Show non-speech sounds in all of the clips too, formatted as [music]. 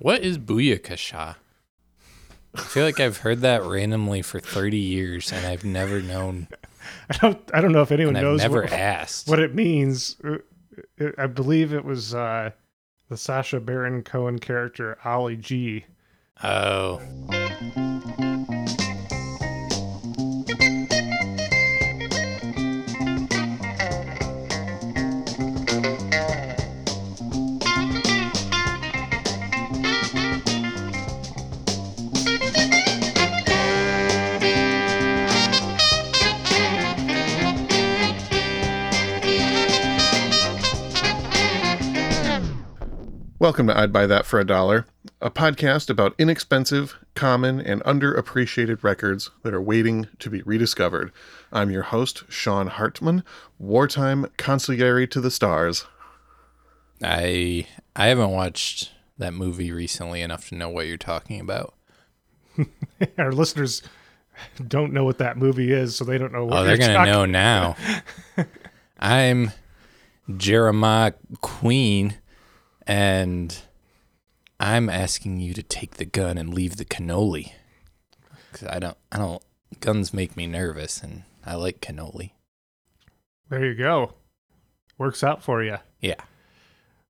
What is Booyakasha? I feel like I've heard that randomly for 30 years and I've never known. I don't. I don't know if anyone I've knows never what, asked. what it means. Uh, I believe it was uh, the Sacha Baron Cohen character Ali G. Oh. Welcome to I'd Buy That for a Dollar, a podcast about inexpensive, common, and underappreciated records that are waiting to be rediscovered. I'm your host, Sean Hartman, wartime consigliere to the stars. I I haven't watched that movie recently enough to know what you're talking about. [laughs] Our listeners don't know what that movie is, so they don't know oh, what Oh, they're you're gonna know now. [laughs] I'm Jeremiah Queen, and I'm asking you to take the gun and leave the cannoli. 'Cause I don't, I don't. Guns make me nervous, and I like cannoli. There you go. Works out for you. Yeah.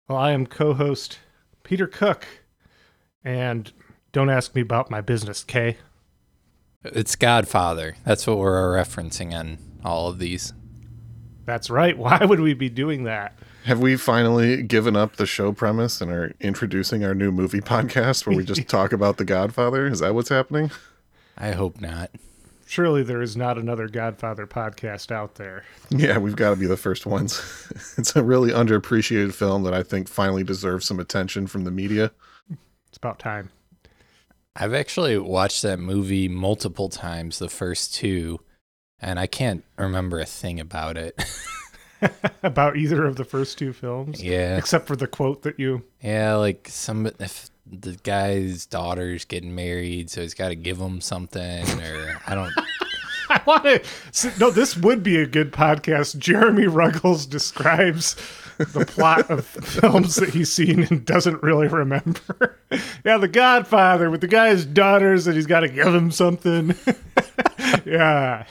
Well, I am co-host Peter Cook, and don't ask me about my business, Kay. It's Godfather. That's what we're referencing on all of these. That's right. [laughs] Why would we be doing that? Have we finally given up the show premise and are introducing our new movie podcast where we just [laughs] talk about The Godfather? Is that what's happening? I hope not. Surely there is not another Godfather podcast out there. Yeah, we've got to be the first ones. [laughs] it's a really underappreciated film that I think finally deserves some attention from the media. It's about time. I've actually watched that movie multiple times, the first two, and I can't remember a thing about it. [laughs] [laughs] about either of the first two films, yeah. except for the quote that you. Yeah, like some if the guy's daughter's getting married, so he's got to give him something, or I don't. [laughs] I want to. No, this would be a good podcast. Jeremy Ruggles describes the plot of films that he's seen and doesn't really remember. [laughs] yeah, The Godfather with the guy's daughters, and he's got to give him something. yeah.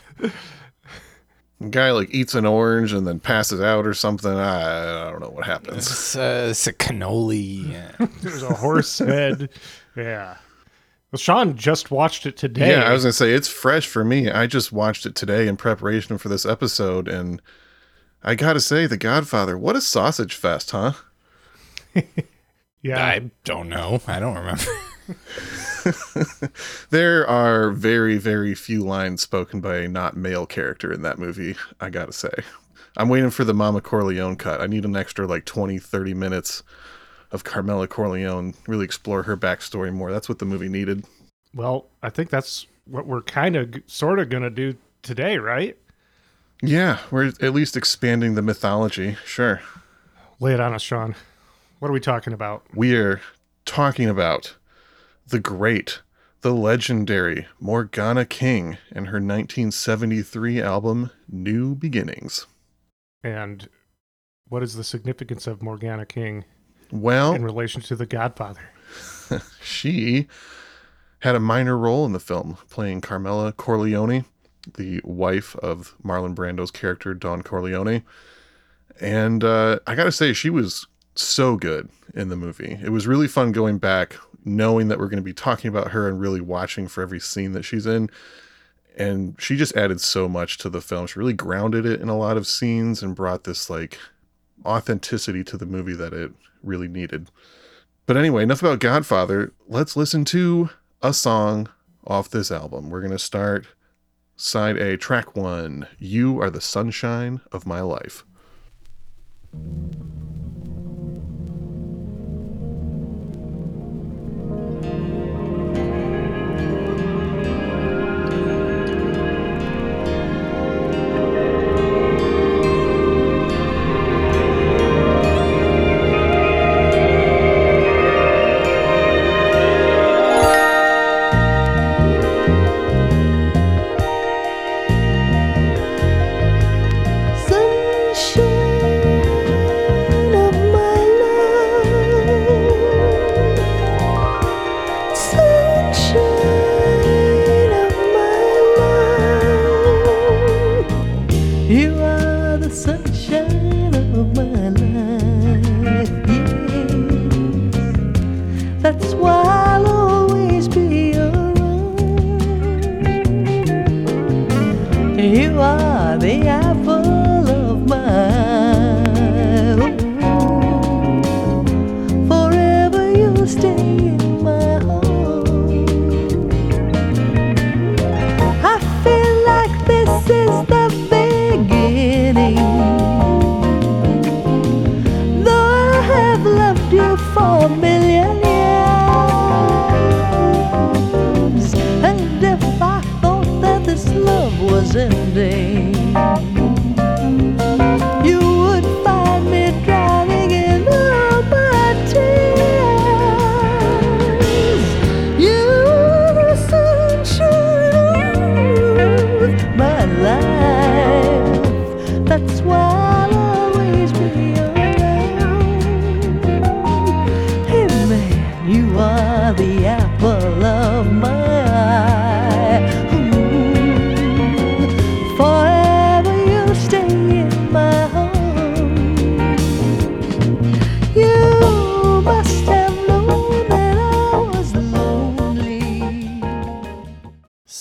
Guy like eats an orange and then passes out or something. I, I don't know what happens. It's, uh, it's a cannoli. Yeah. [laughs] There's a horse head. Yeah. Well, Sean just watched it today. Yeah, I was gonna say it's fresh for me. I just watched it today in preparation for this episode, and I gotta say, The Godfather, what a sausage fest, huh? [laughs] yeah. I don't know. I don't remember. [laughs] [laughs] There are very, very few lines spoken by a not male character in that movie, I gotta say. I'm waiting for the Mama Corleone cut. I need an extra like 20, 30 minutes of Carmela Corleone, really explore her backstory more. That's what the movie needed. Well, I think that's what we're kind of, sort of going to do today, right? Yeah, we're at least expanding the mythology. Sure. Lay it on us, Sean. What are we talking about? we are talking about the great, the legendary Morgana King and her 1973 album New Beginnings. And what is the significance of Morgana King Well, in relation to The Godfather? [laughs] she had a minor role in the film, playing Carmela Corleone, the wife of Marlon Brando's character Don Corleone. And uh, I gotta say, she was so good in the movie. It was really fun going back, knowing that we're going to be talking about her and really watching for every scene that she's in. And she just added so much to the film. She really grounded it in a lot of scenes and brought this like authenticity to the movie that it really needed. But anyway, enough about Godfather. Let's listen to a song off this album. We're going to start side A, track one You Are the Sunshine of My Life.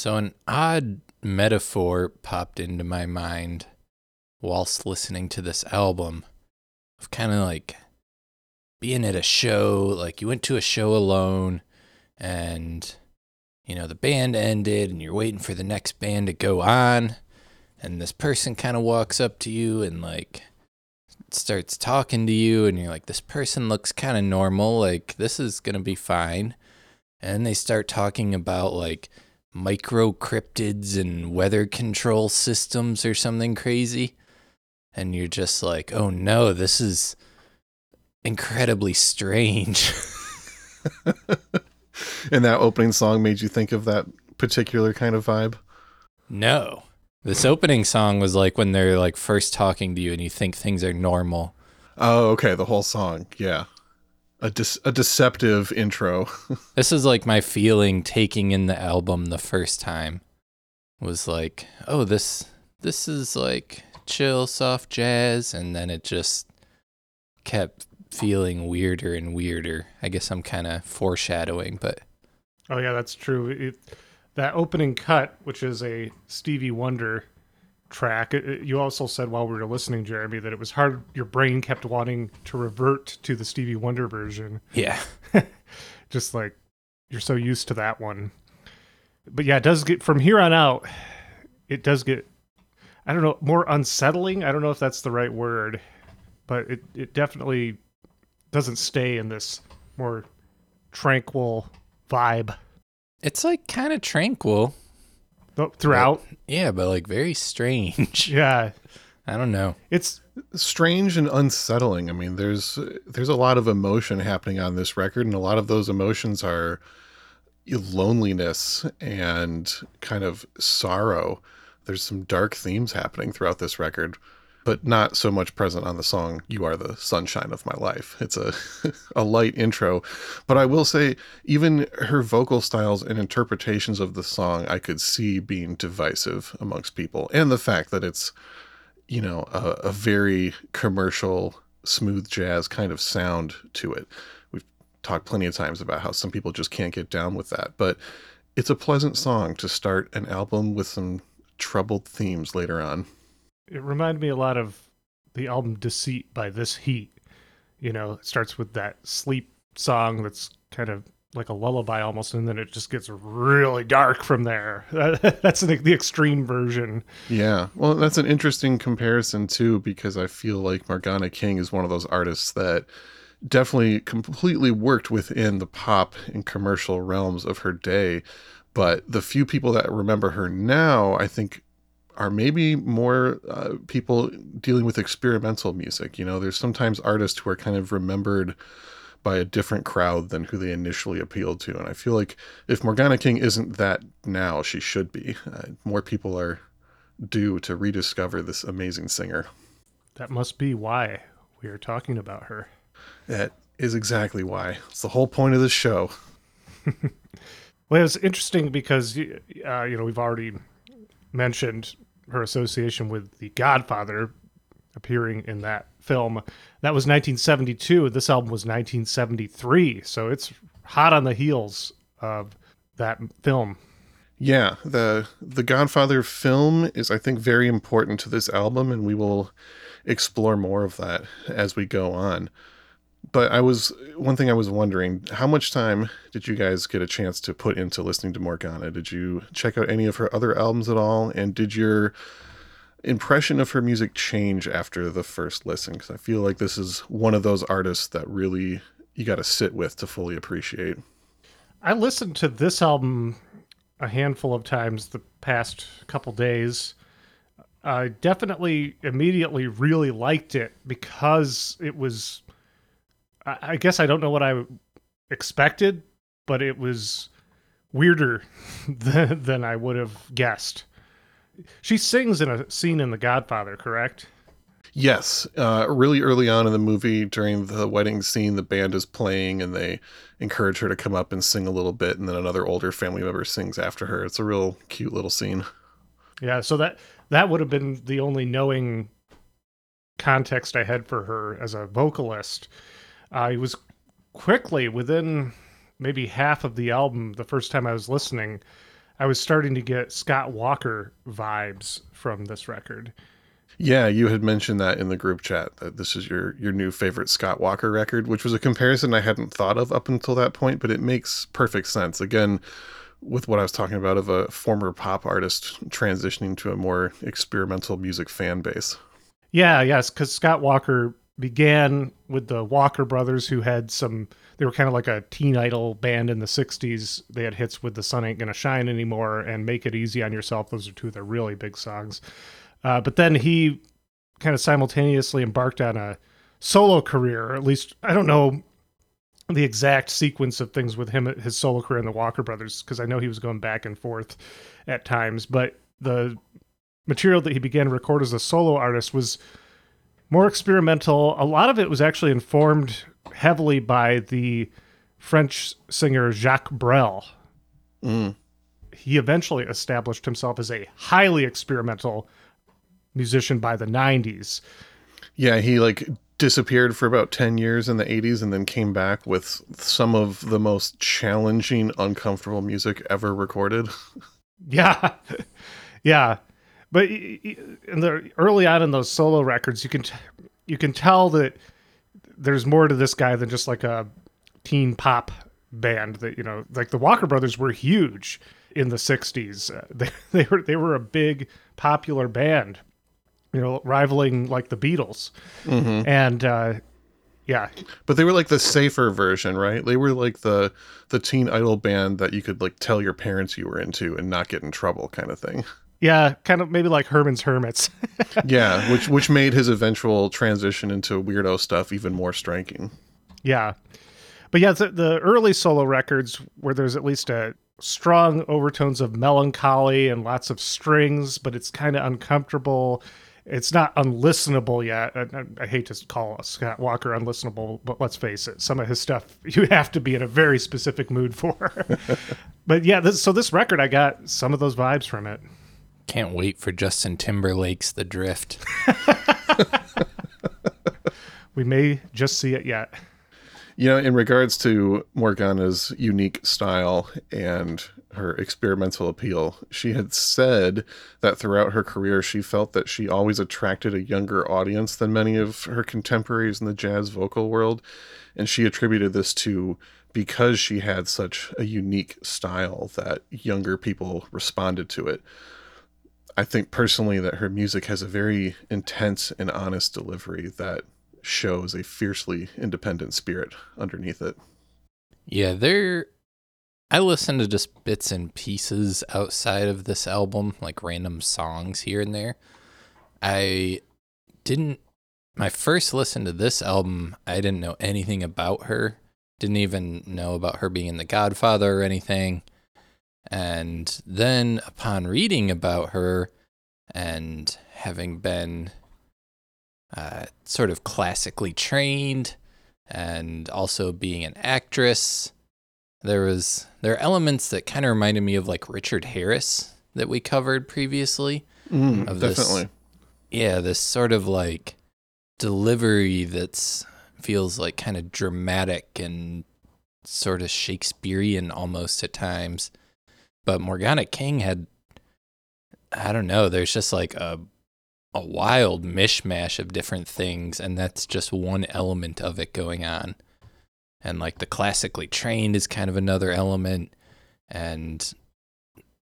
So, an odd metaphor popped into my mind whilst listening to this album of kind of like being at a show, like you went to a show alone and, you know, the band ended and you're waiting for the next band to go on. And this person kind of walks up to you and, like, starts talking to you, and you're like, this person looks kind of normal. Like, this is going to be fine. And they start talking about, like, microcryptids and weather control systems or something crazy. And you're just like, oh no, this is incredibly strange. [laughs] And that opening song made you think of that particular kind of vibe. no. This opening song was like when they're like first talking to you and you think things are normal. Oh, okay, the whole song. Yeah. A dis- a deceptive intro. [laughs] This is like my feeling taking in the album the first time was like, oh, this this is like chill soft jazz and then it just kept feeling weirder and weirder. I guess I'm kind of foreshadowing, but Oh yeah, that's true. It, that opening cut, which is a Stevie Wonder track, it- you also said while we were listening, Jeremy, that it was hard. Your brain kept wanting to revert to the Stevie Wonder version, yeah. [laughs] just like you're so used to that one. But yeah, it does get from here on out. It does get, I don't know, more unsettling. I don't know if that's the right word, but it it definitely doesn't stay in this more tranquil vibe It's like kind of tranquil. Th- throughout. Yeah, but like very strange. [laughs] Yeah, I don't know. it's strange and unsettling. I mean, there's there's a lot of emotion happening on this record, and a lot of those emotions are loneliness and kind of sorrow. There's some dark themes happening throughout this record, but not so much present on the song "You Are the Sunshine of My Life." It's a [laughs] a light intro, but I will say, even her vocal styles and interpretations of the song, I could see being divisive amongst people, and the fact that it's you know a, a very commercial smooth jazz kind of sound to it. We've talked plenty of times about how some people just can't get down with that. But it's a pleasant song to start an album with some troubled themes later on it reminded me a lot of the album Deceit by This Heat. You know, it starts with that sleep song that's kind of like a lullaby almost, and then it just gets really dark from there. [laughs] That's the, the extreme version. yeah well that's an interesting comparison too because i feel like morgana king is one of those artists that definitely completely worked within the pop and commercial realms of her day but the few people that remember her now i think are maybe more uh, people dealing with experimental music you know? There's sometimes artists who are kind of remembered by a different crowd than who they initially appealed to and i feel like if morgana king isn't that now she should be. Uh, more people are due to rediscover this amazing singer. That must be why we are talking about her. that is exactly why. It's the whole point of this show. [laughs] Well, it's interesting because uh, you know we've already mentioned her association with The Godfather appearing in that film. That was 1972. This album was 1973, so it's hot on the heels of that film. Yeah, the the Godfather film is I think very important to this album and we will explore more of that as we go on. But I was one thing I was wondering, how much time did you guys get a chance to put into listening to Morgana? Did you check out any of her other albums at all and did your impression of her music change after the first listen cuz I feel like this is one of those artists that really you got to sit with to fully appreciate. I listened to this album a handful of times the past couple days. I definitely immediately really liked it because it was. I I guess I don't know what I expected, but it was weirder [laughs] than, than I would have guessed. She sings in a scene in The Godfather, correct? Yes, uh, really early on in the movie, during the wedding scene, the band is playing and they encourage her to come up and sing a little bit, and then another older family member sings after her. It's a real cute little scene. Yeah, so that that would have been the only knowing context I had for her as a vocalist. I was quickly within maybe half of the album. The first time I was listening, I was starting to get Scott Walker vibes from this record. Yeah, you had mentioned that in the group chat that this is your your new favorite Scott Walker record, which was a comparison I hadn't thought of up until that point, but it makes perfect sense. Again, with what I was talking about of a former pop artist transitioning to a more experimental music fan base. Yeah, yes, because Scott Walker began with the Walker Brothers, who had some. They were kind of like a teen idol band in the '60s. They had hits with "The Sun Ain't Gonna Shine Anymore" and "Make It Easy on Yourself." Those are two of their really big songs. Uh, but then he kind of simultaneously embarked on a solo career, at least I don't know the exact sequence of things with him, his solo career and the Walker Brothers, because I know he was going back and forth at times. But the material that he began to record as a solo artist was more experimental. A lot of it was actually informed heavily by the French singer Jacques Brel. Mm. He eventually established himself as a highly experimental musician by the 90s. Yeah, he like disappeared for about 10 years in the 80s and then came back with some of the most challenging, uncomfortable music ever recorded. [laughs] Yeah. [laughs] yeah. But in the early on in those solo records, you can t- you can tell that there's more to this guy than just like a teen pop band that you know like the Walker brothers were huge in the 60s. Uh, [laughs] they they were they were a big popular band. You know, rivaling like the Beatles. And uh yeah, But they were like the safer version, right? They were like the the teen idol band that you could like tell your parents you were into and not get in trouble kind of thing. Yeah, kind of maybe like Herman's Hermits. [laughs] yeah, which which made his eventual transition into weirdo stuff even more striking. Yeah. But yeah, the, the early solo records where there's at least a strong overtones of melancholy and lots of strings, but it's kind of uncomfortable. It's not unlistenable yet. I, I- I hate to call Scott Walker unlistenable, but let's face it, some of his stuff [laughs] you have to be in a very specific mood for. [laughs] but yeah, this, so this record, I got some of those vibes from it. Can't wait for Justin Timberlake's The Drift. [laughs] We may just see it yet. You know, in regards to Morgana's unique style and her experimental appeal, she had said that throughout her career, she felt that she always attracted a younger audience than many of her contemporaries in the jazz vocal world. And she attributed this to because she had such a unique style that younger people responded to it. I think personally that her music has a very intense and honest delivery that shows a fiercely independent spirit underneath it. Yeah, there. I listened to just bits and pieces outside of this album, like random songs here and there. I didn't. My first listen to this album, I didn't know anything about her. Didn't even know about her being in The Godfather or anything. And then upon reading about her and having been uh, sort of classically trained and also being an actress, there was there are elements that kind of reminded me of like Richard Harris that we covered previously. Mm, Of this- definitely. Yeah, this sort of like delivery that's feels like kind of dramatic and sort of Shakespearean almost at times. But Morgana King had I don't know, there's just like a a wild mishmash of different things and that's just one element of it going on. And like the classically trained is kind of another element and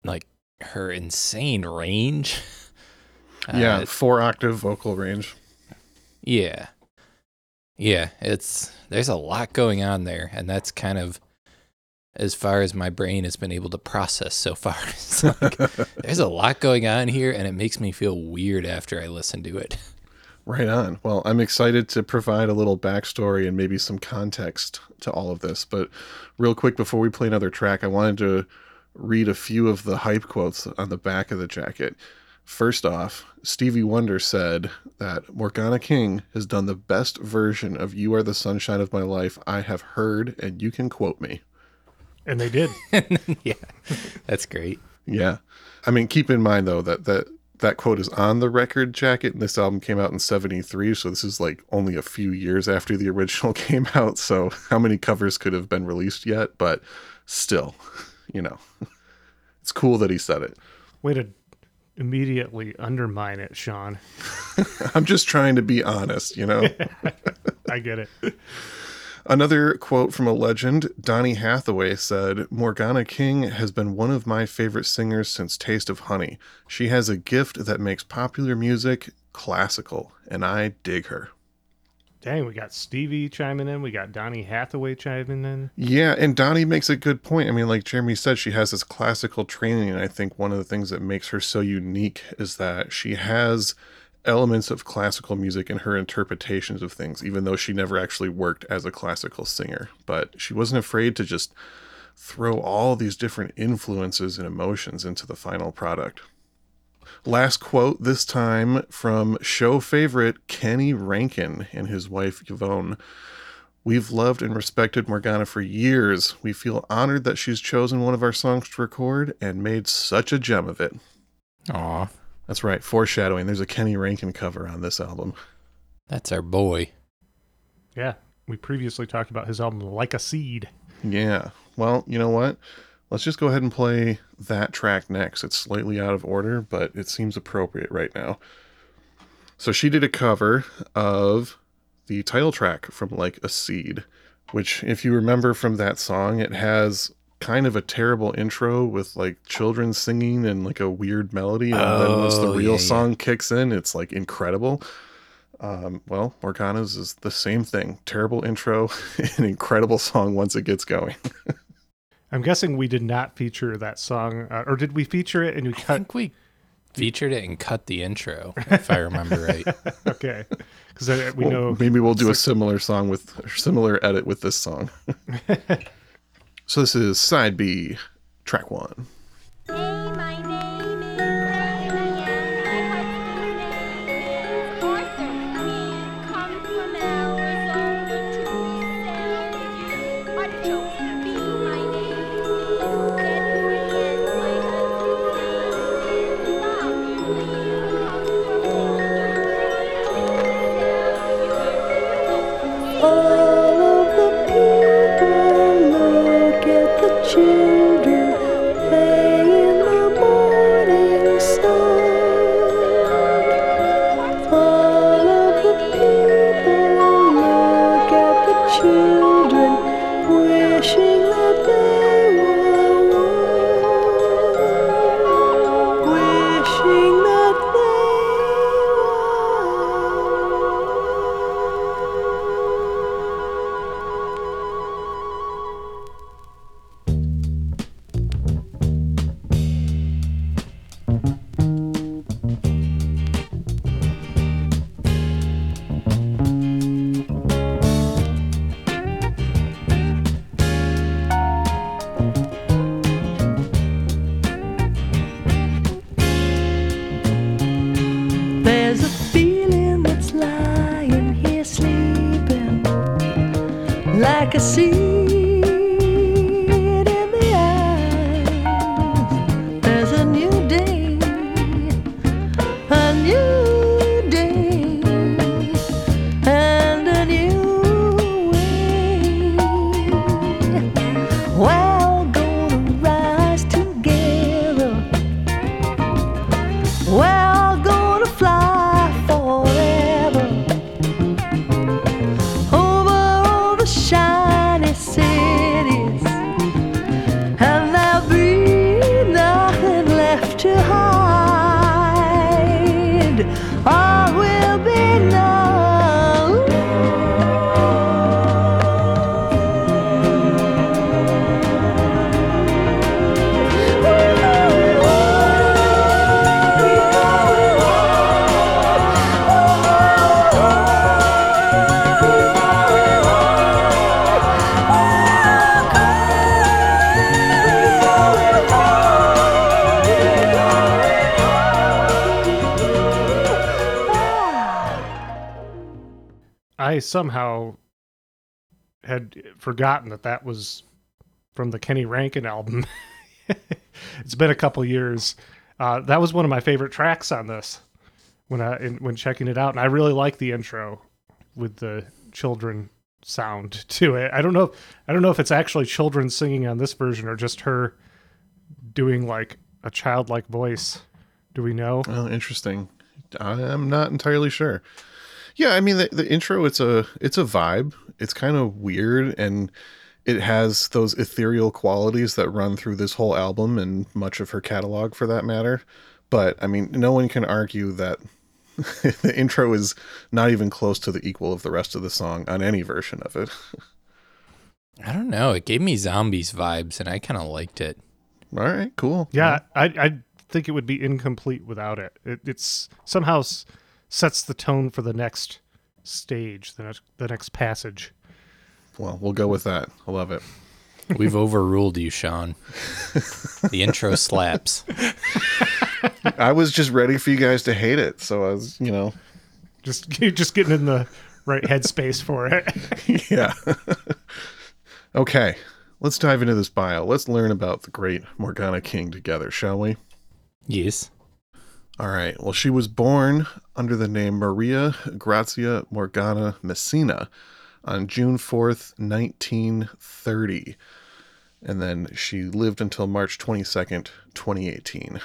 like her insane range. [laughs] yeah, Uh, four octave vocal range. yeah. Yeah, it's there's a lot going on there and that's kind of as far as my brain has been able to process so far. [laughs] It's like there's a lot going on here and it makes me feel weird after I listen to it. [laughs] Right on. Well, I'm excited to provide a little backstory and maybe some context to all of this. But real quick, before we play another track, I wanted to read a few of the hype quotes on the back of the jacket. First off, Stevie Wonder said that Morgana King has done the best version of You Are the Sunshine of My Life I have heard, and you can quote me. And they did. [laughs] yeah. That's great. Yeah. I mean, keep in mind though that that that quote is on the record jacket and this album came out in 73, so this is like only a few years after the original [laughs] came out, so how many covers could have been released yet, but still, you know. [laughs] It's cool that he said it. Way to immediately undermine it, Sean. I'm just trying to be honest, you know. I get it. Another quote from a legend, Donny Hathaway said, Morgana King has been one of my favorite singers since Taste of Honey. She has a gift that makes popular music classical, and I dig her. Dang, we got Stevie chiming in. We got Donny Hathaway chiming in. Yeah, and Donny makes a good point. I mean, like Jeremy said, she has this classical training, and I think one of the things that makes her so unique is that she has elements of classical music in her interpretations of things, even though she never actually worked as a classical singer. But she wasn't afraid to just throw all these different influences and emotions into the final product. Last quote, this time from show favorite Kenny Rankin and his wife Yvonne. We've loved and respected Morgana for years. We feel honored that she's chosen one of our songs to record and made such a gem of it. Aw. That's right, foreshadowing. There's a Kenny Rankin cover on this album. That's our boy. Yeah, we previously talked about his album Like a Seed. Yeah. Well, you know what? Let's just go ahead and play that track next. It's slightly out of order, but it seems appropriate right now. So she did a cover of the title track from Like a Seed, which, if you remember from that song, it has kind of a terrible intro with like children singing and like a weird melody. And then once the Oh, real yeah, yeah. song kicks in, it's like incredible. Um, well, Morgana's is the same thing. Terrible intro, [laughs] an incredible song once it gets going. I'm guessing we did not feature that song, uh, or did we feature it and we I cut? think we featured it and cut the intro, [laughs] if I remember right. [laughs] Okay, because we Well, know maybe we'll do a similar song with or similar edit with this song. So this is side B, track one. Somehow had forgotten that that was from the Kenny Rankin album. [laughs] it's been a couple years. Uh, that was one of my favorite tracks on this when I in, when checking it out, and I really like the intro with the children sound to it. I don't know. I don't know if it's actually children singing on this version or just her doing like a childlike voice. Do we know? Oh, interesting. I'm not entirely sure. Yeah, I mean the, the intro it's a it's a vibe. It's kind of weird and it has those ethereal qualities that run through this whole album and much of her catalog for that matter. But I mean, no one can argue that [laughs] the intro is not even close to the equal of the rest of the song on any version of it. I don't know. It gave me zombies vibes, and I kind of liked it. All right, cool. Yeah, I I think it would be incomplete without it. it it's somehow s- sets the tone for the next stage, the next the next passage. Well, we'll go with that. I love it. We've overruled you, Sean. [laughs] The intro slaps. I was just ready for you guys to hate it, so I was, you know, Just [laughs] just getting in the right headspace for it. [laughs] yeah. okay, let's dive into this bio. Let's learn about the great Morgana King together, shall we? Yes. All right. Well, she was born under the name Maria Grazia Morgana Messina on June 4th, 1930. And then she lived until March 22nd, 2018.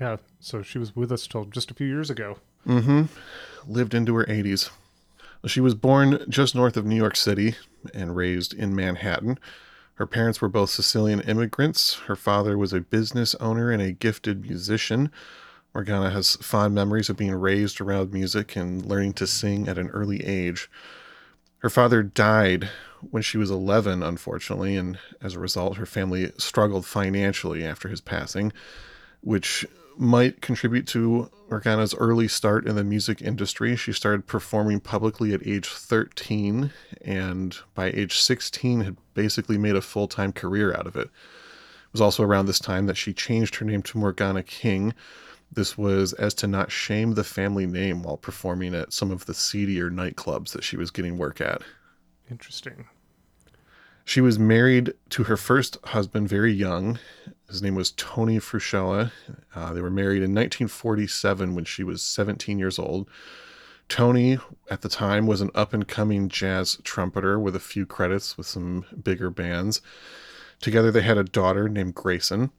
yeah, so she was with us till just a few years ago. Mm hmm. Lived into her 80s. She was born just north of New York City and raised in Manhattan. Her parents were both Sicilian immigrants. Her father was a business owner and a gifted musician. Morgana has fond memories of being raised around music and learning to sing at an early age. Her father died when she was 11, unfortunately, and as a result, her family struggled financially after his passing which might contribute to Morgana's early start in the music industry. She started performing publicly at age 13, and by age 16 had basically made a full time career out of it. It was also around this time that she changed her name to Morgana King. This was as to not shame the family name while performing at some of the seedier nightclubs that she was getting work at. Interesting. She was married to her first husband very young. His name was Tony Fruscella. Uh, they were married in 1947 when she was 17 years old. Tony, at the time, was an up and coming jazz trumpeter with a few credits with some bigger bands. Together, they had a daughter named Graysan.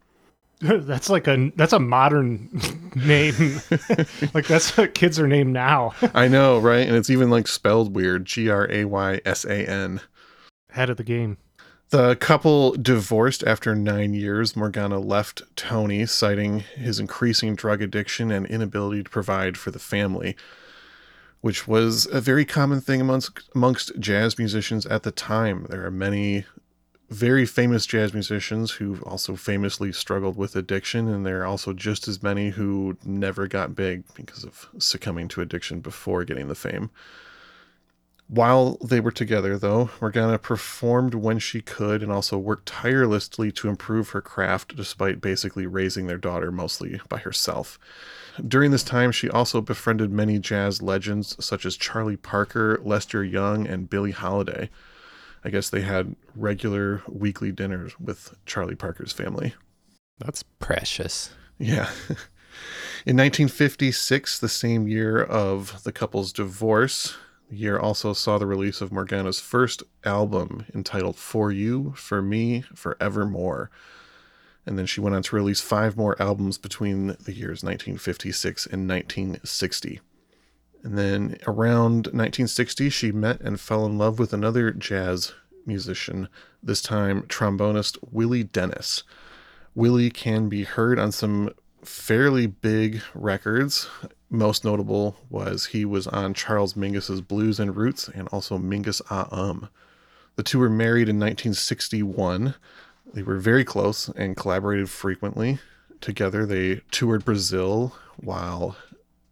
[laughs] that's like a that's a modern [laughs] name. [laughs] like that's what kids are named now. I know, right? And it's even like spelled weird G R A Y S A N. Head of the game. The couple divorced after nine years. Morgana left Tony, citing his increasing drug addiction and inability to provide for the family, which was a very common thing amongst, amongst jazz musicians at the time. There are many very famous jazz musicians who also famously struggled with addiction, and there are also just as many who never got big because of succumbing to addiction before getting the fame. While they were together, though, Morgana performed when she could and also worked tirelessly to improve her craft despite basically raising their daughter mostly by herself. During this time, she also befriended many jazz legends such as Charlie Parker, Lester Young, and Billie Holiday. I guess they had regular weekly dinners with Charlie Parker's family. That's precious. Yeah. In 1956, the same year of the couple's divorce, the year also saw the release of Morgana's first album entitled For You, For Me, Forevermore. And then she went on to release five more albums between the years 1956 and 1960. And then around 1960, she met and fell in love with another jazz musician, this time trombonist Willie Dennis. Willie can be heard on some fairly big records. Most notable was he was on Charles Mingus's Blues and Roots and also Mingus Ah Um. The two were married in 1961. They were very close and collaborated frequently. Together, they toured Brazil while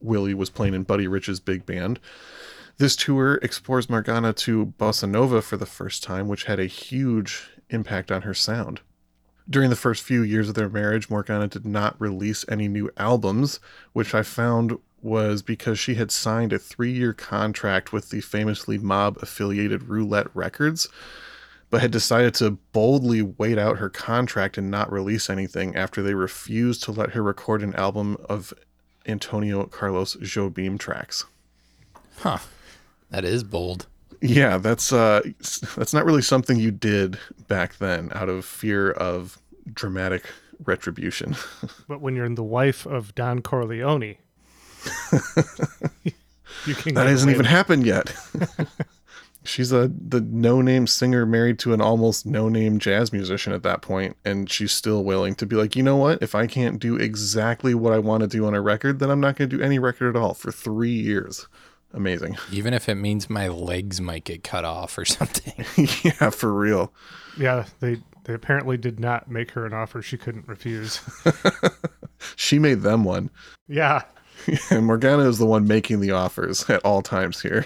Willie was playing in Buddy Rich's big band. This tour explores Morgana to bossa nova for the first time, which had a huge impact on her sound. During the first few years of their marriage, Morgana did not release any new albums, which I found was because she had signed a three year contract with the famously mob affiliated Roulette Records, but had decided to boldly wait out her contract and not release anything after they refused to let her record an album of Antonio Carlos Jobim tracks. Huh. That is bold. Yeah, that's uh that's not really something you did back then out of fear of dramatic retribution. [laughs] But when you're the wife of Don Corleone, [laughs] you can. That hasn't even happened yet. [laughs] she's a the no-name singer married to an almost no-name jazz musician at that point and she's still willing to be like, "You know what? If I can't do exactly what I want to do on a record, then I'm not going to do any record at all for 3 years." Amazing. [laughs] Even if it means my legs might get cut off or something. [laughs] yeah, for real. Yeah, they they apparently did not make her an offer she couldn't refuse. [laughs] She made them one. yeah, and Morgana is the one making the offers at all times here.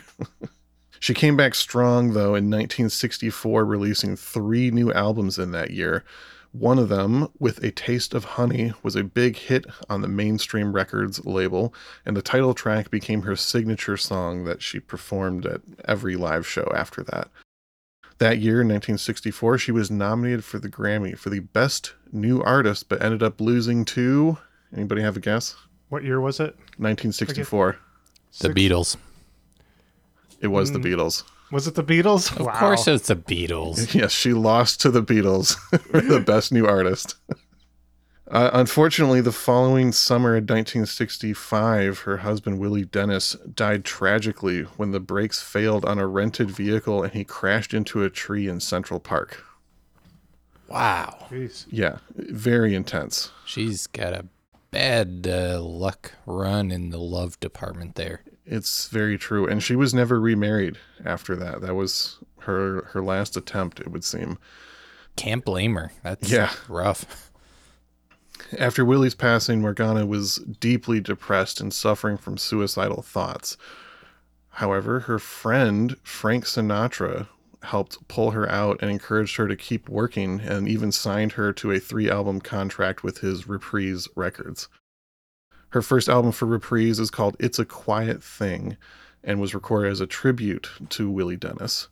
She came back strong, though, in 1964, releasing three new albums in that year. One of them, With a Taste of Honey, was a big hit on the mainstream records label, and the title track became her signature song that she performed at every live show after that. That year, in 1964, she was nominated for the Grammy for the Best New Artist, but ended up losing to. Anybody have a guess? what year was it? 1964. The Beatles. It was the Beatles. Was it the Beatles? Of course it's the Beatles. [laughs] Yes, she lost to the Beatles [laughs] the best new artist. [laughs] Uh, unfortunately, the following summer in 1965, her husband Willie Dennis died tragically when the brakes failed on a rented vehicle and he crashed into a tree in Central Park. Wow. Jeez. Yeah, very intense. She's got a bad uh, luck run in the love department there. It's very true, and she was never remarried after that. That was her her last attempt, it would seem. Can't blame her. That's Yeah. rough. After Willie's passing, Morgana was deeply depressed and suffering from suicidal thoughts. However, her friend Frank Sinatra helped pull her out and encouraged her to keep working and even signed her to a three album contract with his Reprise Records. Her first album for Reprise is called It's a Quiet Thing and was recorded as a tribute to Willie Dennis.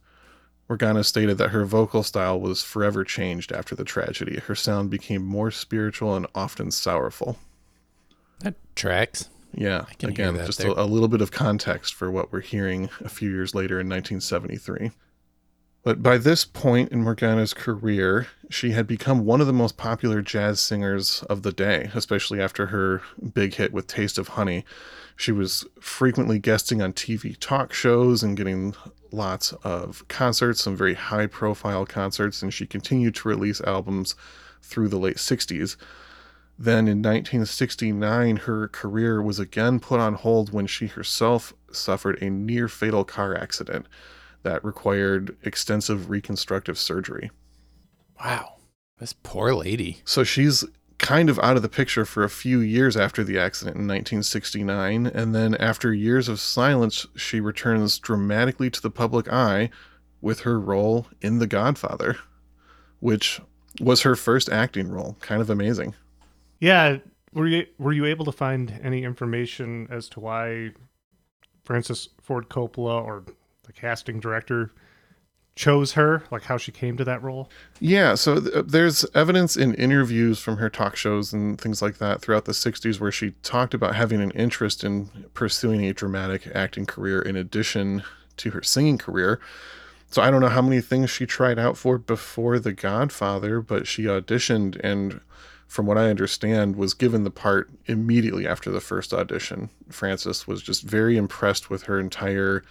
Morgana stated that her vocal style was forever changed after the tragedy. Her sound became more spiritual and often sorrowful. That tracks. Yeah, again, that just a, a little bit of context for what we're hearing a few years later in 1973. But by this point in Morgana's career, she had become one of the most popular jazz singers of the day, especially after her big hit with Taste of Honey. She was frequently guesting on TV talk shows and getting lots of concerts, some very high profile concerts, and she continued to release albums through the late 60s. Then in 1969, her career was again put on hold when she herself suffered a near fatal car accident that required extensive reconstructive surgery. Wow. This poor lady. So she's kind of out of the picture for a few years after the accident in 1969, and then after years of silence, she returns dramatically to the public eye with her role in The Godfather, which was her first acting role. Kind of amazing. Yeah, were you were you able to find any information as to why Francis Ford Coppola or the casting director chose her, like how she came to that role? Yeah, so th- uh, there's evidence in interviews from her talk shows and things like that throughout the 60s where she talked about having an interest in pursuing a dramatic acting career in addition to her singing career. So I don't know how many things she tried out for before The Godfather, but she auditioned and from what I understand was given the part immediately after the first audition. Francis was just very impressed with her entire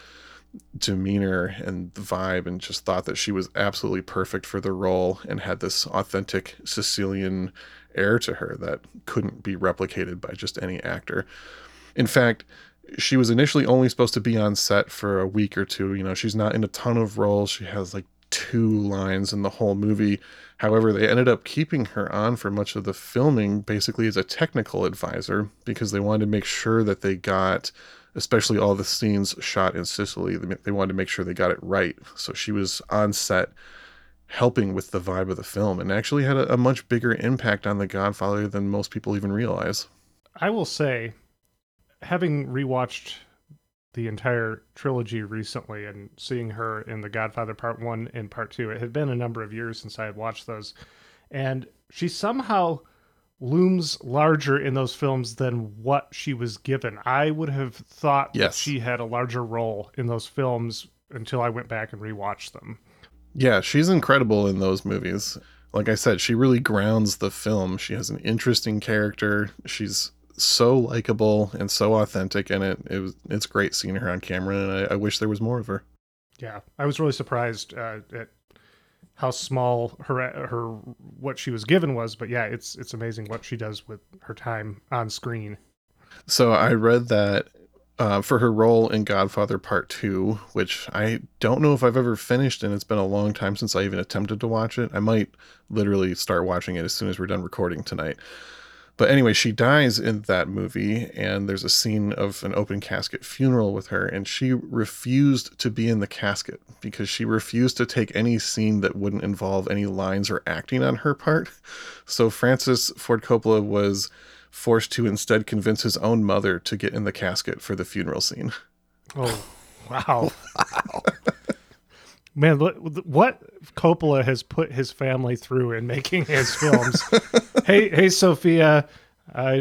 demeanor and the vibe and just thought that she was absolutely perfect for the role and had this authentic Sicilian air to her that couldn't be replicated by just any actor. In fact, she was initially only supposed to be on set for a week or two. You know, she's not in a ton of roles. She has like two lines in the whole movie. However, they ended up keeping her on for much of the filming, basically as a technical advisor, because they wanted to make sure that they got especially all the scenes shot in Sicily. They wanted to make sure they got it right. So she was on set helping with the vibe of the film and actually had a, a much bigger impact on The Godfather than most people even realize. I will say, having rewatched the entire trilogy recently and seeing her in The Godfather Part 1 and Part 2, it had been a number of years since I had watched those. And she somehow looms larger in those films than what she was given. I would have thought that she had a larger role in those films until I went back and rewatched them. Yeah, she's incredible in those movies. Like I said, she really grounds the film. She has an interesting character. She's so likable and so authentic in it. It was it's great seeing her on camera, and I, I wish there was more of her. Yeah, I was really surprised uh, at how small her her what she was given was, but yeah, it's it's amazing what she does with her time on screen. So I read that uh, for her role in Godfather Part Two, which I don't know if I've ever finished, and it's been a long time since I even attempted to watch it. I might literally start watching it as soon as we're done recording tonight. But anyway, she dies in that movie, and there's a scene of an open casket funeral with her, and she refused to be in the casket because she refused to take any scene that wouldn't involve any lines or acting on her part. So Francis Ford Coppola was forced to instead convince his own mother to get in the casket for the funeral scene. Oh, wow. [laughs] [laughs] Man, what Coppola has put his family through in making his [laughs] films. hey, hey, Sofia, uh,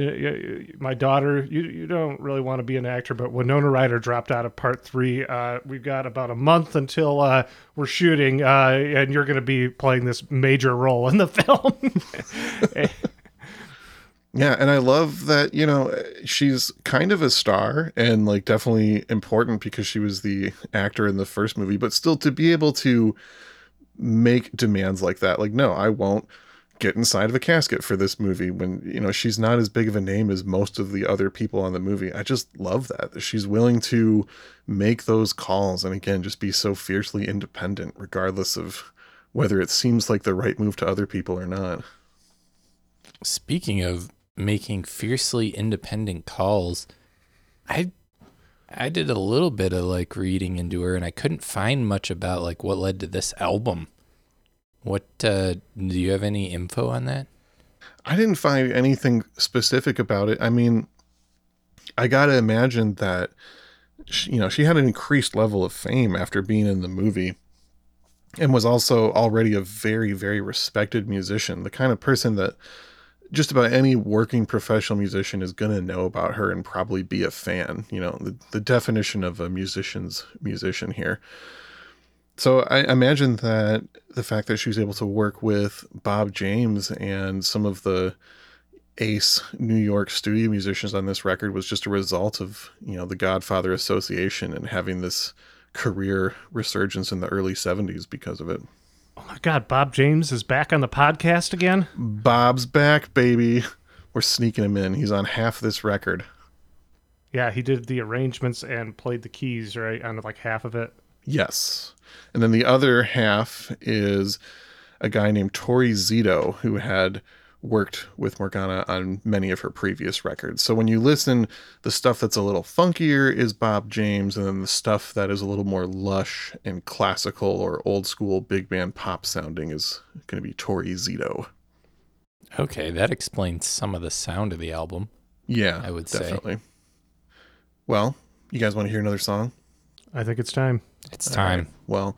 my daughter, you you don't really want to be an actor, but Winona Ryder dropped out of part three. Uh, we've got about a month until uh, we're shooting, uh, and you're going to be playing this major role in the [laughs] film. [laughs] Yeah, and I love that, you know, she's kind of a star and like definitely important because she was the actor in the first movie, but still to be able to make demands like that, like, no, I won't get inside of a casket for this movie when, you know, she's not as big of a name as most of the other people on the movie. I just love that. She's willing to make those calls and again, just be so fiercely independent, regardless of whether it seems like the right move to other people or not. Speaking of making fiercely independent calls, I I did a little bit of like reading into her and I couldn't find much about like what led to this album. What uh do you have any info on that? I didn't find anything specific about it. I mean, I got to imagine that she, you know, she had an increased level of fame after being in the movie and was also already a very very respected musician, the kind of person that just about any working professional musician is going to know about her and probably be a fan, you know, the, the definition of a musician's musician here. So I imagine that the fact that she was able to work with Bob James and some of the ace New York studio musicians on this record was just a result of, you know, the Godfather Association and having this career resurgence in the early 70s because of it. Oh my God, Bob James is back on the podcast again. Bob's back, baby. We're sneaking him in. He's on half this record. Yeah, he did the arrangements and played the keys right on like half of it. Yes. And then the other half is a guy named Torrie Zito who had worked with Morgana on many of her previous records. So when you listen, the stuff that's a little funkier is Bob James, and then the stuff that is a little more lush and classical or old school big band pop sounding is going to be Torrie Zito. Okay, that explains some of the sound of the album. Yeah, I would say. definitely. Well, you guys want to hear another song? I think it's time. It's time. Well,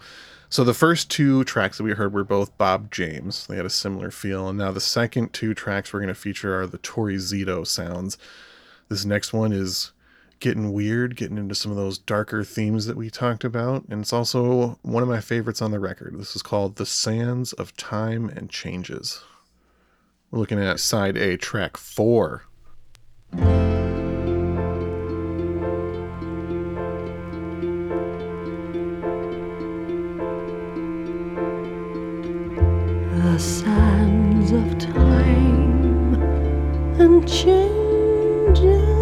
so the first two tracks that we heard were both Bob James. They had a similar feel. And now the second two tracks we're going to feature are the Torrie Zito sounds. This next one is getting weird, getting into some of those darker themes that we talked about. And it's also one of my favorites on the record. This is called The Sands of Time and Changes. We're looking at side A, track 4 sands of time and changes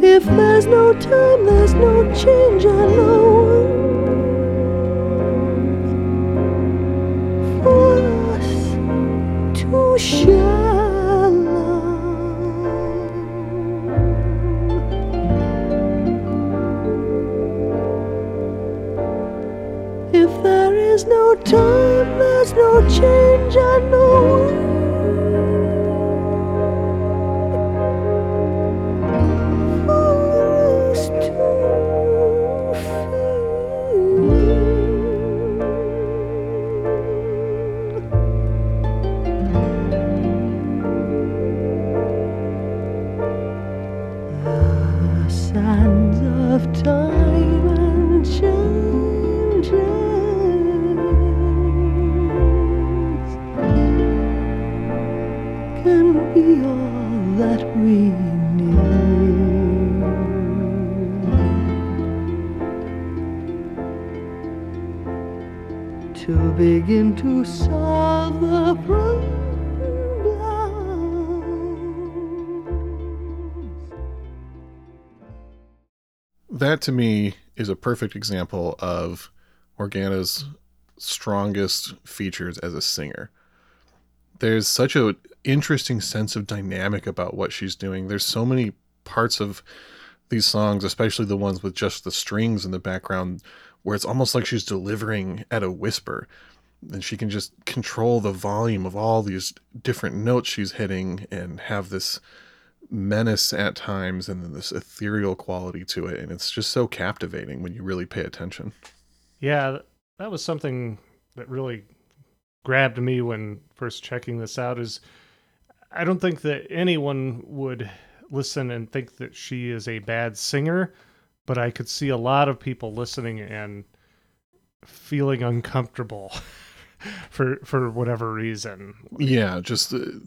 If there's no time, there's no change, I know. That to me is a perfect example of Morgana's strongest features as a singer. There's such a interesting sense of dynamic about what she's doing. There's so many parts of these songs, especially the ones with just the strings in the background, where it's almost like she's delivering at a whisper. And she can just control the volume of all these different notes she's hitting and have this menace at times and then this ethereal quality to it and it's just so captivating when you really pay attention Yeah, that was something that really grabbed me when first checking this out is I don't think that anyone would listen and think that she is a bad singer, but I could see a lot of people listening and feeling uncomfortable [laughs] for for whatever reason. yeah just the,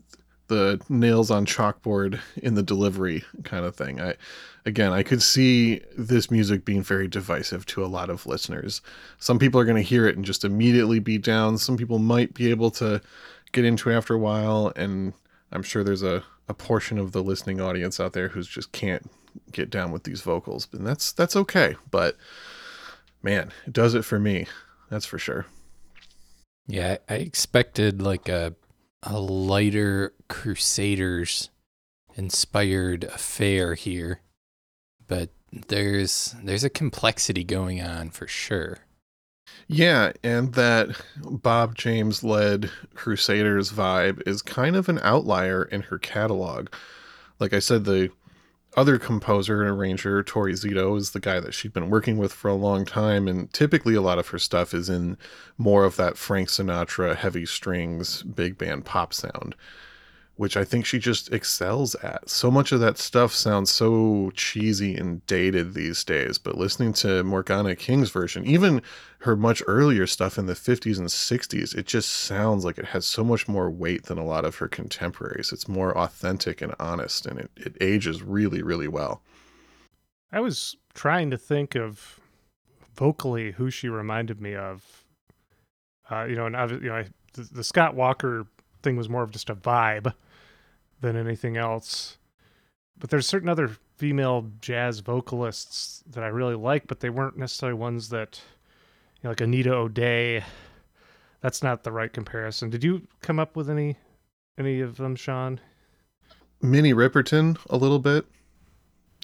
the nails on chalkboard in the delivery kind of thing. I again i could see this music being very divisive to a lot of listeners. Some people are going to hear it and just immediately be down. Some people might be able to get into it after a while and i'm sure there's a, a portion of the listening audience out there who's just can't get down with these vocals and that's that's okay but man it does it for me that's for sure. Yeah, I I expected like a a lighter Crusaders inspired affair here, but there's there's a complexity going on for sure. Yeah, and that Bob James led Crusaders vibe is kind of an outlier in her catalog. Like I said, the other composer and arranger, Torrie Zito, is the guy that she'd been working with for a long time, and typically a lot of her stuff is in more of that Frank Sinatra heavy strings, big band pop sound, which I think she just excels at. So much of that stuff sounds so cheesy and dated these days, but listening to Morgana King's version, even her much earlier stuff in the 50s and 60s, it just sounds like it has so much more weight than a lot of her contemporaries. It's more authentic and honest, and it, it ages really, really well. I was trying to think of vocally who she reminded me of. Uh, you know, and obvi- you know, I, the, the Scott Walker thing was more of just a vibe than anything else. But there's certain other female jazz vocalists that I really like, but they weren't necessarily ones that, you know, like Anita O'Day. That's not the right comparison. Did you come up with any any of them, Sean? Minnie Riperton, a little bit.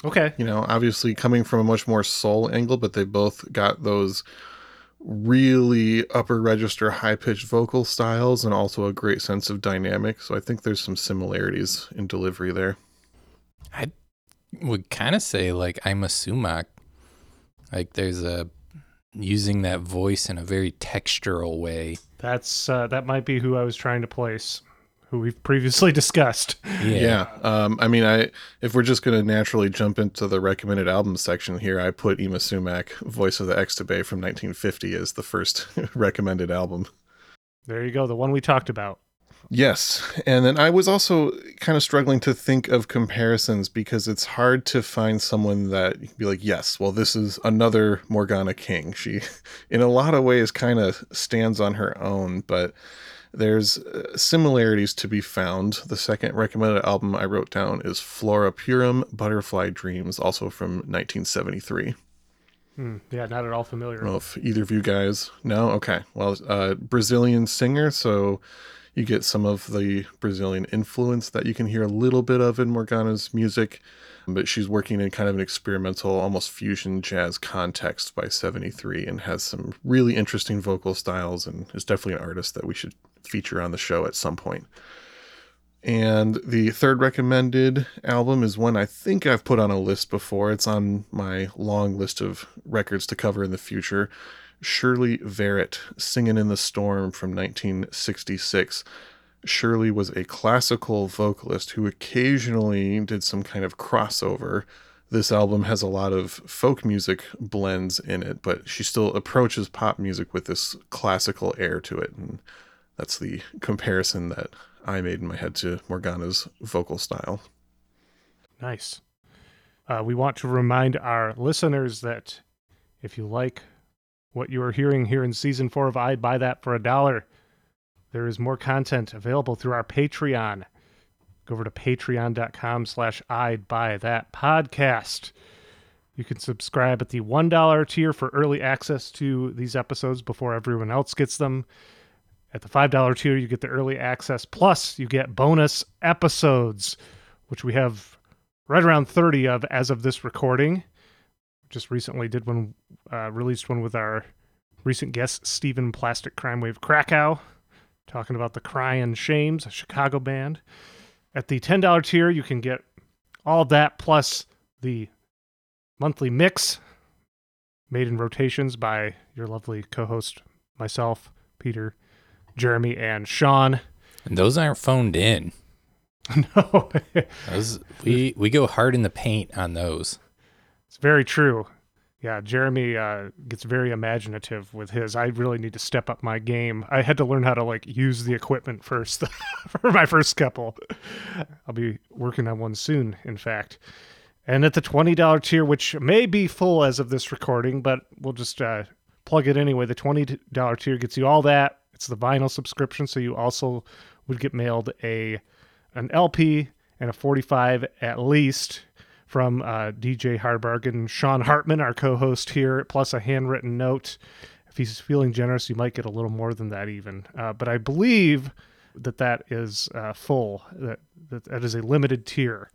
Okay. you know, obviously coming from a much more soul angle, but they both got those really upper register, high pitched vocal styles and also a great sense of dynamic. So I think there's some similarities in delivery there. I would kind of say like Yma Sumac. Like there's a using that voice in a very textural way. That's uh, that might be who I was trying to place, who we've previously [laughs] discussed. Yeah. Um, I mean, I if we're just gonna naturally jump into the recommended album section here, I put Yma Sumac, Voice of the Xtabay from 1950 as the first [laughs] recommended album. There you go, the one we talked about. Yes. And then I was also kind of struggling to think of comparisons because it's hard to find someone that you can be like, yes, well, this is another Morgana King. She, [laughs] in a lot of ways, kind of stands on her own, but there's uh, similarities to be found. The second recommended album I wrote down is Flora Purim Butterfly Dreams, also from 1973. Hmm, yeah, not at all familiar. I if either of you guys know. Okay. Well, uh, Brazilian singer, so you get some of the Brazilian influence that you can hear a little bit of in Morgana's music, but she's working in kind of an experimental, almost fusion jazz context by 73 and has some really interesting vocal styles and is definitely an artist that we should feature on the show at some point. And the third recommended album is one I think I've put on a list before. It's on my long list of records to cover in the future. Shirley Verrett, Singing in the Storm from 1966. Shirley was a classical vocalist who occasionally did some kind of crossover. This album has a lot of folk music blends in it, but she still approaches pop music with this classical air to it. And that's the comparison that I made in my head to Morgana's vocal style. Nice. Uh, we want to remind our listeners that if you like what you are hearing here in season four of I'd Buy That for a Dollar, there is more content available through our Patreon. Go over to patreon.com slash I'd Buy That podcast. You can subscribe at the $1 tier for early access to these episodes before everyone else gets them. At the $5 tier, you get the early access, plus you get bonus episodes, which we have right around 30 of as of this recording. Just recently did one, uh, released one with our recent guest, Stephen Plastic Crime Wave Krakow, talking about the Cryan' Shames, a Chicago band. At the $10 tier, you can get all that plus the monthly mix made in rotations by your lovely co host, myself, Peter, Jeremy, and Sean. And those aren't phoned in. [laughs] no, Those we we go hard in the paint on those. it's very true. Yeah, Jeremy uh, gets very imaginative with his. I really need to step up my game. I had to learn how to like use the equipment first [laughs] for my first couple. I'll be working on one soon, in fact. And at the twenty dollar tier, which may be full as of this recording, but we'll just uh, plug it anyway. The twenty dollar tier gets you all that. It's the vinyl subscription, so you also would get mailed a an LP and a forty five at least from uh, DJ Hardbargain, Sean Hartman, our co-host here, plus a handwritten note. If he's feeling generous, you might get a little more than that even. Uh, but I believe that that is uh, full. That, that that is a limited tier.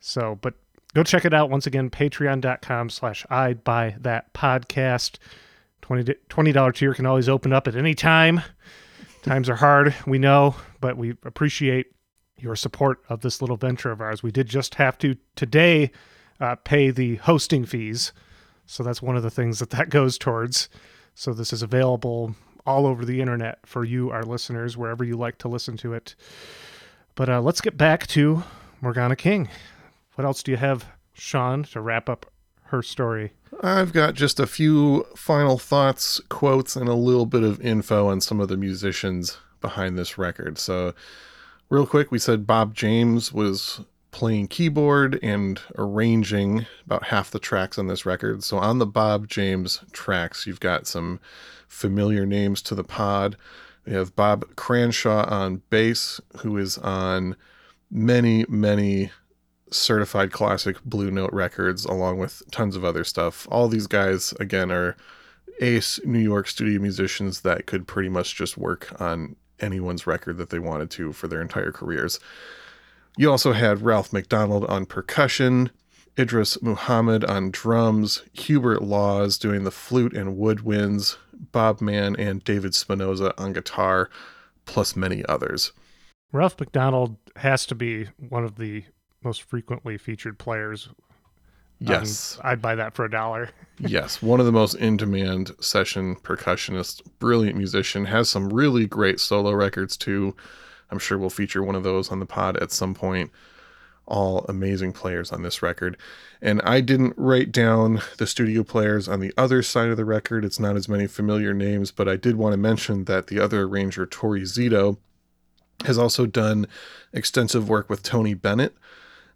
So, but go check it out once again. Patreon.com slash I buy that podcast. 20 dollar tier can always open up at any time. Times are hard, we know, but we appreciate your support of this little venture of ours. We did just have to today uh, pay the hosting fees, so that's one of the things that [laughs] that goes towards. So this is available all over the internet for you, our listeners, wherever you like to listen to it. But uh, let's get back to Morgana King. What else do you have, Sean, to wrap up her story? I've got just a few final thoughts, quotes, and a little bit of info on some of the musicians behind this record. So, real quick, we said Bob James was playing keyboard and arranging about half the tracks on this record. So, on the Bob James tracks, you've got some familiar names to the pod. We have Bob Cranshaw on bass, who is on many, many certified classic Blue Note records, along with tons of other stuff. All these guys, again, are ace New York studio musicians that could pretty much just work on anyone's record that they wanted to for their entire careers. You also had Ralph MacDonald on percussion, Idris Muhammad on drums, Hubert Laws doing the flute and woodwinds, Bob Mann and David Spinozza on guitar, plus many others. Ralph MacDonald has to be one of the most frequently featured players. Yes. Um, I'd buy that for a dollar. [laughs] yes, one of the most in demand session percussionists, brilliant musician, has some really great solo records too. I'm sure we'll feature one of those on the pod at some point. All amazing players on this record. And I didn't write down the studio players on the other side of the record. It's not as many familiar names, but I did want to mention that the other arranger, Torrie Zito, has also done extensive work with Tony Bennett.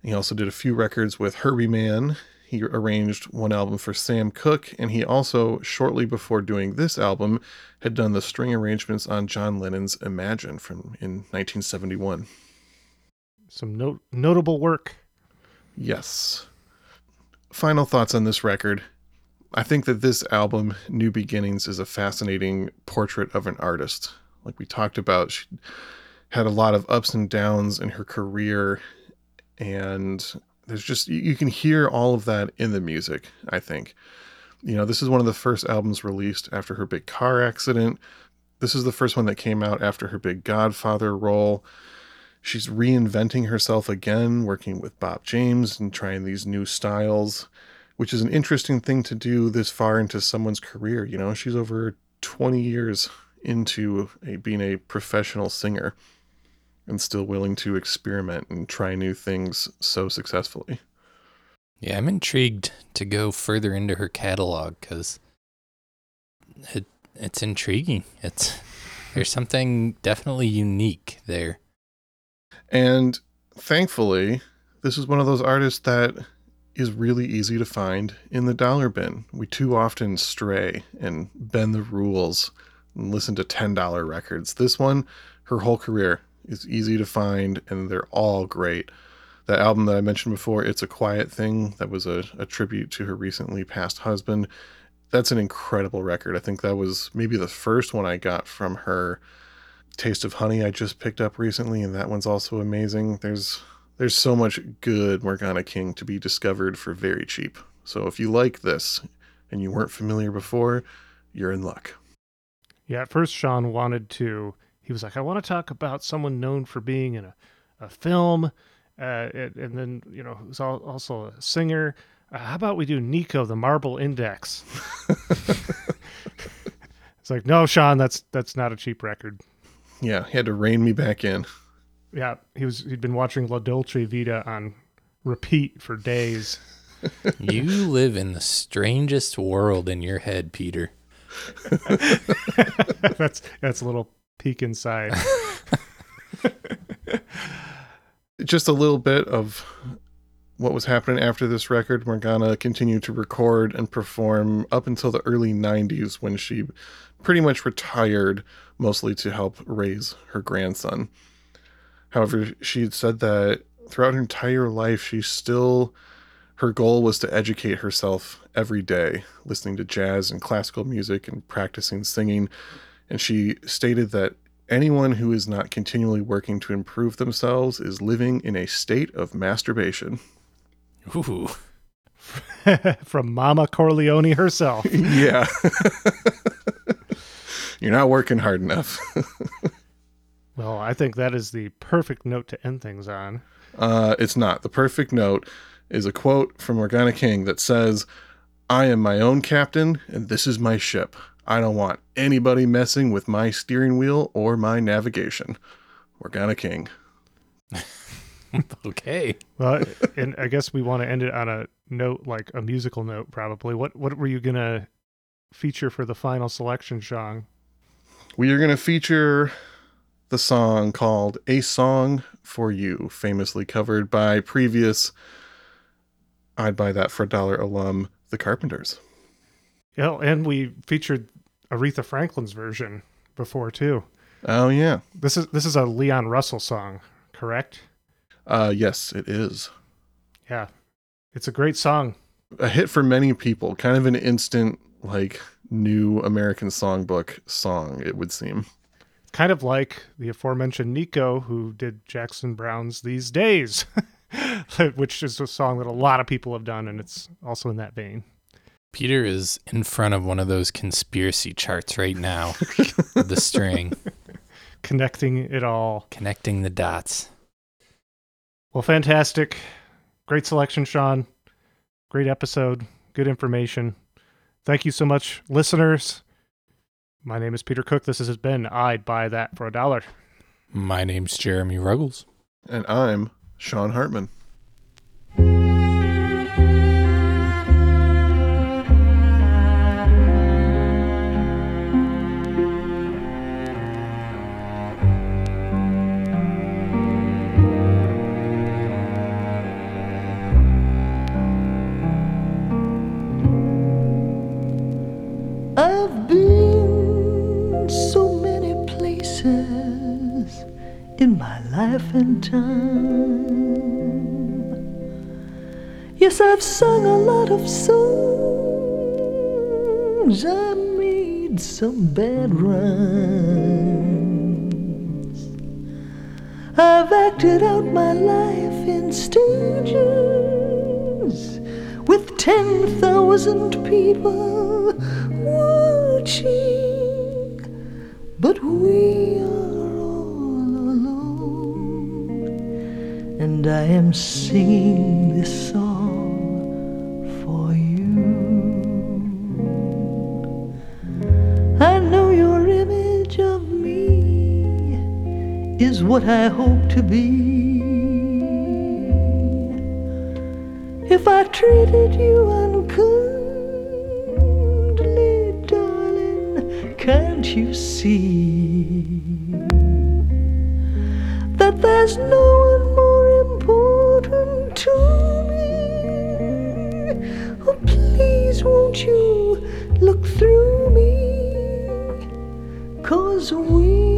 He also did a few records with Herbie Mann. He arranged one album for Sam Cooke, and he also, shortly before doing this album, had done the string arrangements on John Lennon's Imagine from in 1971. Some no- notable work. Yes. Final thoughts on this record. I think that this album, New Beginnings, is a fascinating portrait of an artist. Like we talked about, she had a lot of ups and downs in her career, and there's just you can hear all of that in the music. I think, you know, this is one of the first albums released after her big car accident. This is the first one that came out after her big Godfather role. She's reinventing herself again, working with Bob James and trying these new styles, which is an interesting thing to do this far into someone's career. You know, she's over 20 years into a, being a professional singer and still willing to experiment and try new things so successfully. Yeah, I'm intrigued to go further into her catalog because it it's intriguing. It's there's something definitely unique there. And thankfully, this is one of those artists that is really easy to find in the dollar bin. We too often stray and bend the rules and listen to $10 records. This one, her whole career is easy to find and they're all great. That album that I mentioned before, It's a Quiet Thing, that was a, a tribute to her recently passed husband. That's an incredible record. I think that was maybe the first one I got from her. Taste of Honey I just picked up recently, and that one's also amazing. There's there's so much good Morgana King to be discovered for very cheap. So if you like this and you weren't familiar before, you're in luck. Yeah, at first Sean wanted to. He was like, I want to talk about someone known for being in a, a film, uh, and, and then you know who's al- also a singer. Uh, how about we do Nico, the Marble Index? [laughs] it's like, no, Sean, that's that's not a cheap record. Yeah, he had to rein me back in. Yeah, he was he'd been watching La Dolce Vita on repeat for days. [laughs] You live in the strangest world in your head, Peter. [laughs] that's that's a little peek inside. [laughs] just a little bit of what was happening after this record. Morgana continued to record and perform up until the early 90s when she pretty much retired, mostly to help raise her grandson. However, she had said that throughout her entire life, she still, her goal was to educate herself every day, listening to jazz and classical music and practicing singing. And she stated that anyone who is not continually working to improve themselves is living in a state of masturbation. Ooh. [laughs] From Mama Corleone herself. [laughs] yeah. [laughs] You're not working hard enough. Well, I think that is the perfect note to end things on. Uh, it's not. The perfect note is a quote from Morgana King that says, I am my own captain, and this is my ship. I don't want anybody messing with my steering wheel or my navigation. Morgana King. [laughs] Okay. Well, and I guess we want to end it on a note like a musical note, probably. What what were you gonna feature for the final selection, Sean? We are going to feature the song called A Song for You, famously covered by previous I'd Buy That for a Dollar alum, The Carpenters. Yeah, and we featured Aretha Franklin's version before too. Oh, yeah. This is this is a Leon Russell song, correct? Uh, yes, it is. Yeah, it's a great song. a hit for many people, kind of an instant like new American songbook song, it would seem. Kind of like the aforementioned Nico, who did Jackson Browne's "These Days," [laughs] which is a song that a lot of people have done, and it's also in that vein. Peter is in front of one of those conspiracy charts right now. with the string, [laughs] Connecting it all. connecting the dots. Well, fantastic. Great selection, Sean. Great episode. Good information. Thank you so much, listeners. My name is Peter Cook. This has been I'd Buy That for a Dollar. My name's Jeremy Ruggles. And I'm Sean Hartman. Life and time. Yes, I've sung a lot of songs I made some bad rhymes. I've acted out my life in stages with 10,000 people watching. But we and I am singing this song for you. I know your image of me is what I hope to be. If I treated you unkindly, darling, can't you see that there's no one important to me? Oh, please, won't you look through me? Cause we